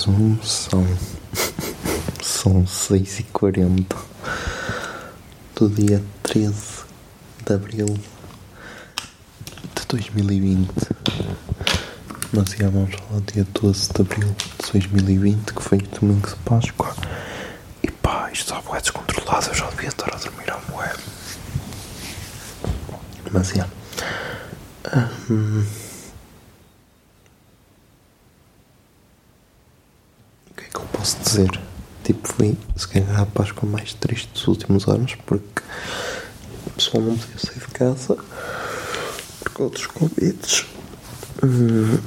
Zoom, são, são 6 e 40 do dia 13 de Abril de 2020. Nós falar do dia 12 de Abril de 2020, que foi domingo de Páscoa. E pá, isto está bué descontrolado, eu já devia estar a dormir à bué. Mas, já. Hum, O que é que eu posso dizer? Tipo, foi se calhar a Páscoa mais triste dos últimos anos porque o pessoal não podia sair de casa por outros convites. Hum.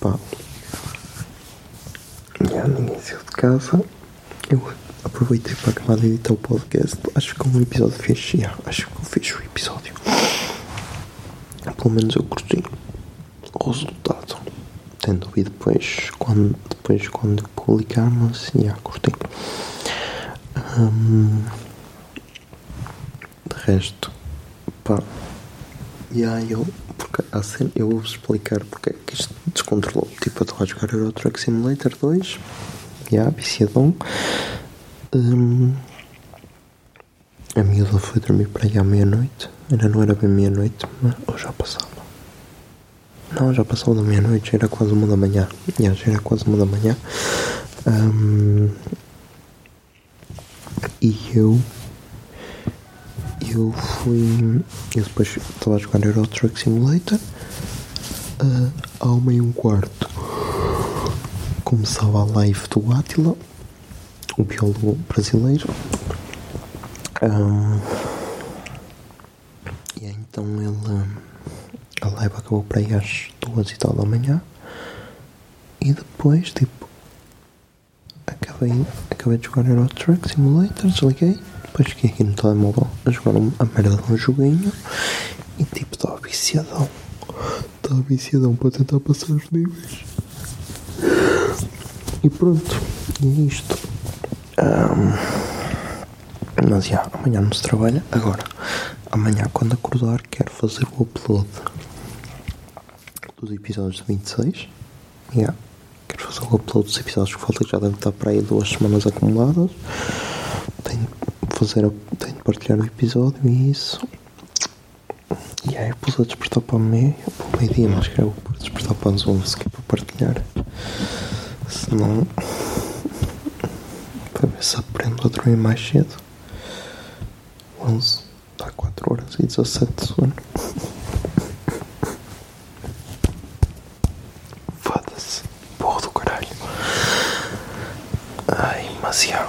Pá. Já ninguém saiu de casa. Eu aproveitei para acabar de editar o podcast. Acho que é um episódio fixe. já, Acho que eu fiz o episódio. Pelo menos eu curti o resultado. Tendo ouvido depois quando, depois quando eu publicar, mas já curti. Hum, de resto, pá, já eu, porque a cena, eu vou explicar porque é que isto descontrolou. Tipo, eu estava a jogar Euro Truck Simulator 2, já, viciadão. Hum, a miúda foi dormir para aí à meia-noite. Ainda não era bem meia-noite, mas ou já passava. Não, já passou da meia-noite, era quase uma da manhã. Já, já era quase uma da manhã. Ahm, e eu. Eu fui. Eu depois estava a jogar Euro Truck Simulator. ah, ao meio um quarto. Começava a live do Attila, o biólogo brasileiro. Ahm, e então ele. A live acabou para aí às duas e tal da manhã. E depois, tipo, acabei, acabei de jogar Euro Truck Simulator, desliguei. Depois fiquei aqui no telemóvel a jogar um- a merda de um joguinho. E tipo, estava viciadão. Estava viciadão para tentar passar os níveis. E pronto, e é isto. Ahm, mas já, amanhã não se trabalha. Agora, amanhã quando acordar quero fazer o upload dos episódios de 26. Yeah. Quero fazer o upload dos episódios que faltam, que já devem estar para aí duas semanas acumuladas. Tenho de fazer, tenho de partilhar o episódio e isso. E aí eu pus a despertar para o meio, para o meio-dia, mas quero pôr a despertar para as 11, que é para partilhar. Senão. Para ver se aprendo a dormir mais cedo. 11, está 4 horas e 17 de sono. Foda-se, porra do caralho. Ai, mas já.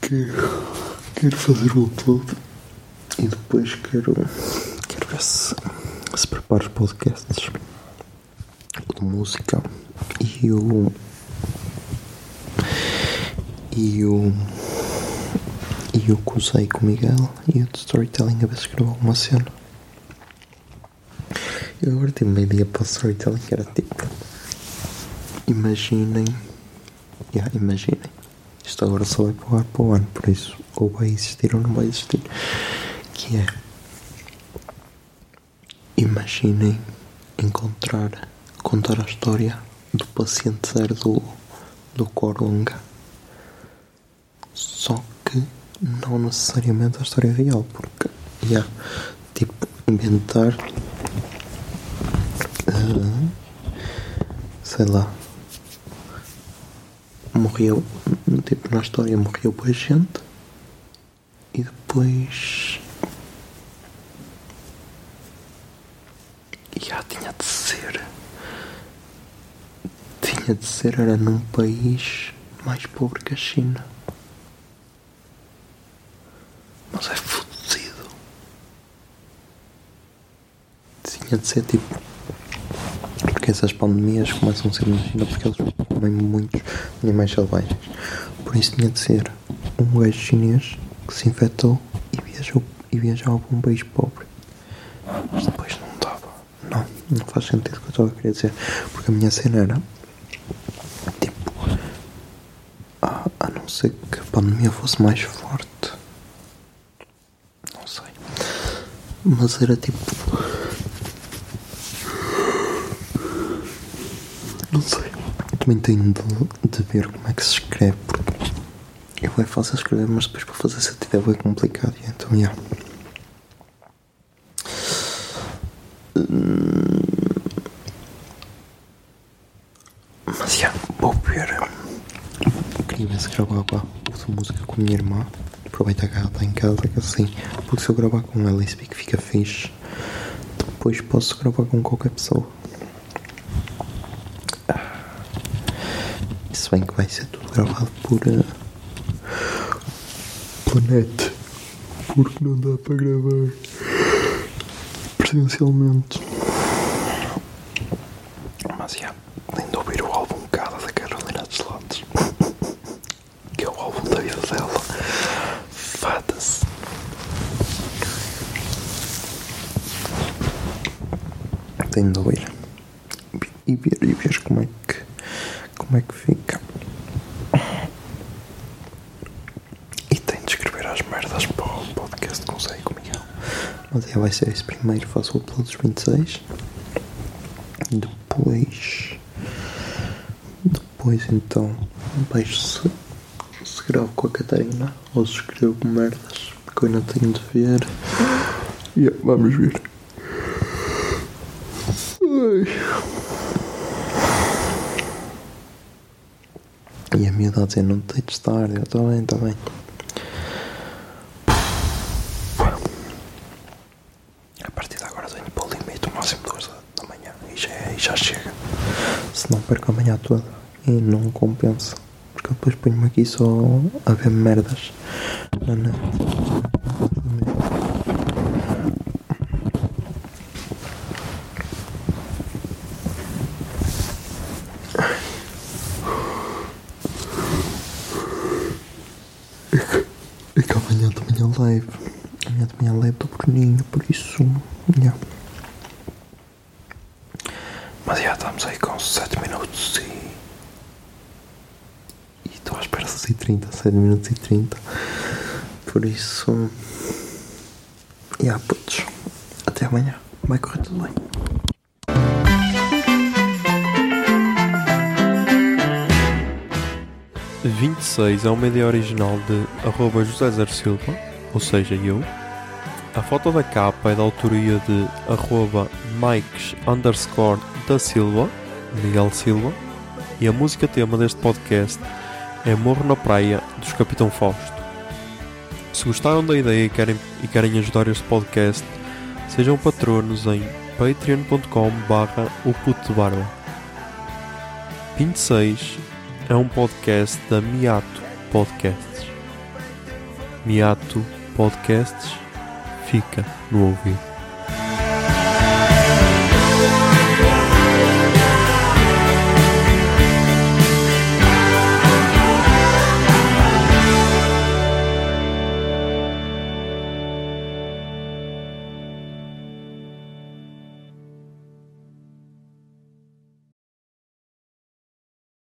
Quero, quero fazer o upload e depois quero, quero ver se, se preparo os podcasts de música e o e o e o que usei com o Miguel e o de storytelling a ver se escrevo alguma cena eu agora tenho uma ideia para o storytelling que era tipo imaginem yeah, imaginem isto agora só vai para o ar para o ano por isso ou vai existir ou não vai existir que é imaginem encontrar contar a história do paciente zero do, do Coronga. Só que não necessariamente a história real, porque, yeah, tipo, inventar, sei lá, morreu, tipo, na história morreu boa gente e depois. Já tinha de ser. Tinha de ser, era num país mais pobre que a China. Mas é fodido. Tinha de ser tipo. Porque essas pandemias começam a ser na China porque eles comem muitos animais selvagens. Por isso tinha de ser um gajo chinês que se infectou e viajou e viajava para um país pobre. Mas depois não dava. Não, não faz sentido o que eu estava a querer dizer. Porque a minha cena era tipo a, a não ser que a pandemia fosse mais forte. Não sei. Mas era tipo. Não sei. Também tenho de, de ver como é que se escreve, porque eu é fácil escrever, mas depois para fazer sentido é complicado. Então, já. Hum. Mas já, vou ver. Queria ver se gravava outra música com a minha irmã. Aproveita que ela está em casa, que assim. Porque se eu gravar com ela e que fica fixe, depois posso gravar com qualquer pessoa. Se bem que vai ser tudo gravado por. Uh, pela net. Porque não dá para gravar presencialmente. Mas já, nem de ouvir o álbum Cada da Carolina dos Lotes. que é o álbum da vida dela. Fada-se. Tenho de ouvir. E ver, e ver como é que. como é que fica. E tenho de as merdas para o podcast com o Zé e com o Miguel. Mas já vai ser esse primeiro, faço o upload dos 26. Depois. Depois então vejo se, se gravo com a Catarina ou se escrevo merdas que eu ainda tenho de ver. Yeah, vamos ver. Ai. E a miúda a dizer não te deites tarde, eu estou bem, está bem. A partir de agora tenho para o limite, o máximo duas da, da manhã e já, e chega. Se não perco a manhã toda e não compensa. Porque eu depois ponho-me aqui só a ver merdas. É que amanhã também é live. Amanhã também é live do Bruninho, por isso. Yeah. Mas já estamos aí com 7 minutos e. E estou à espera de 30, 7 minutos e 30. Por isso. E yeah, putos. Até amanhã. Vai correr tudo bem. A 26 é uma ideia original de arroba José Zer Silva, ou seja, eu. A foto da capa é da autoria de arroba Mikes underscore da Silva, Miguel Silva. E a música tema deste podcast é Morro na Praia, dos Capitão Fausto. Se gostaram da ideia e querem, e querem ajudar este podcast, sejam patronos em patreon.com barra o puto barba. 26 é um podcast da Miato Podcasts. Miato Podcasts fica no ouvido.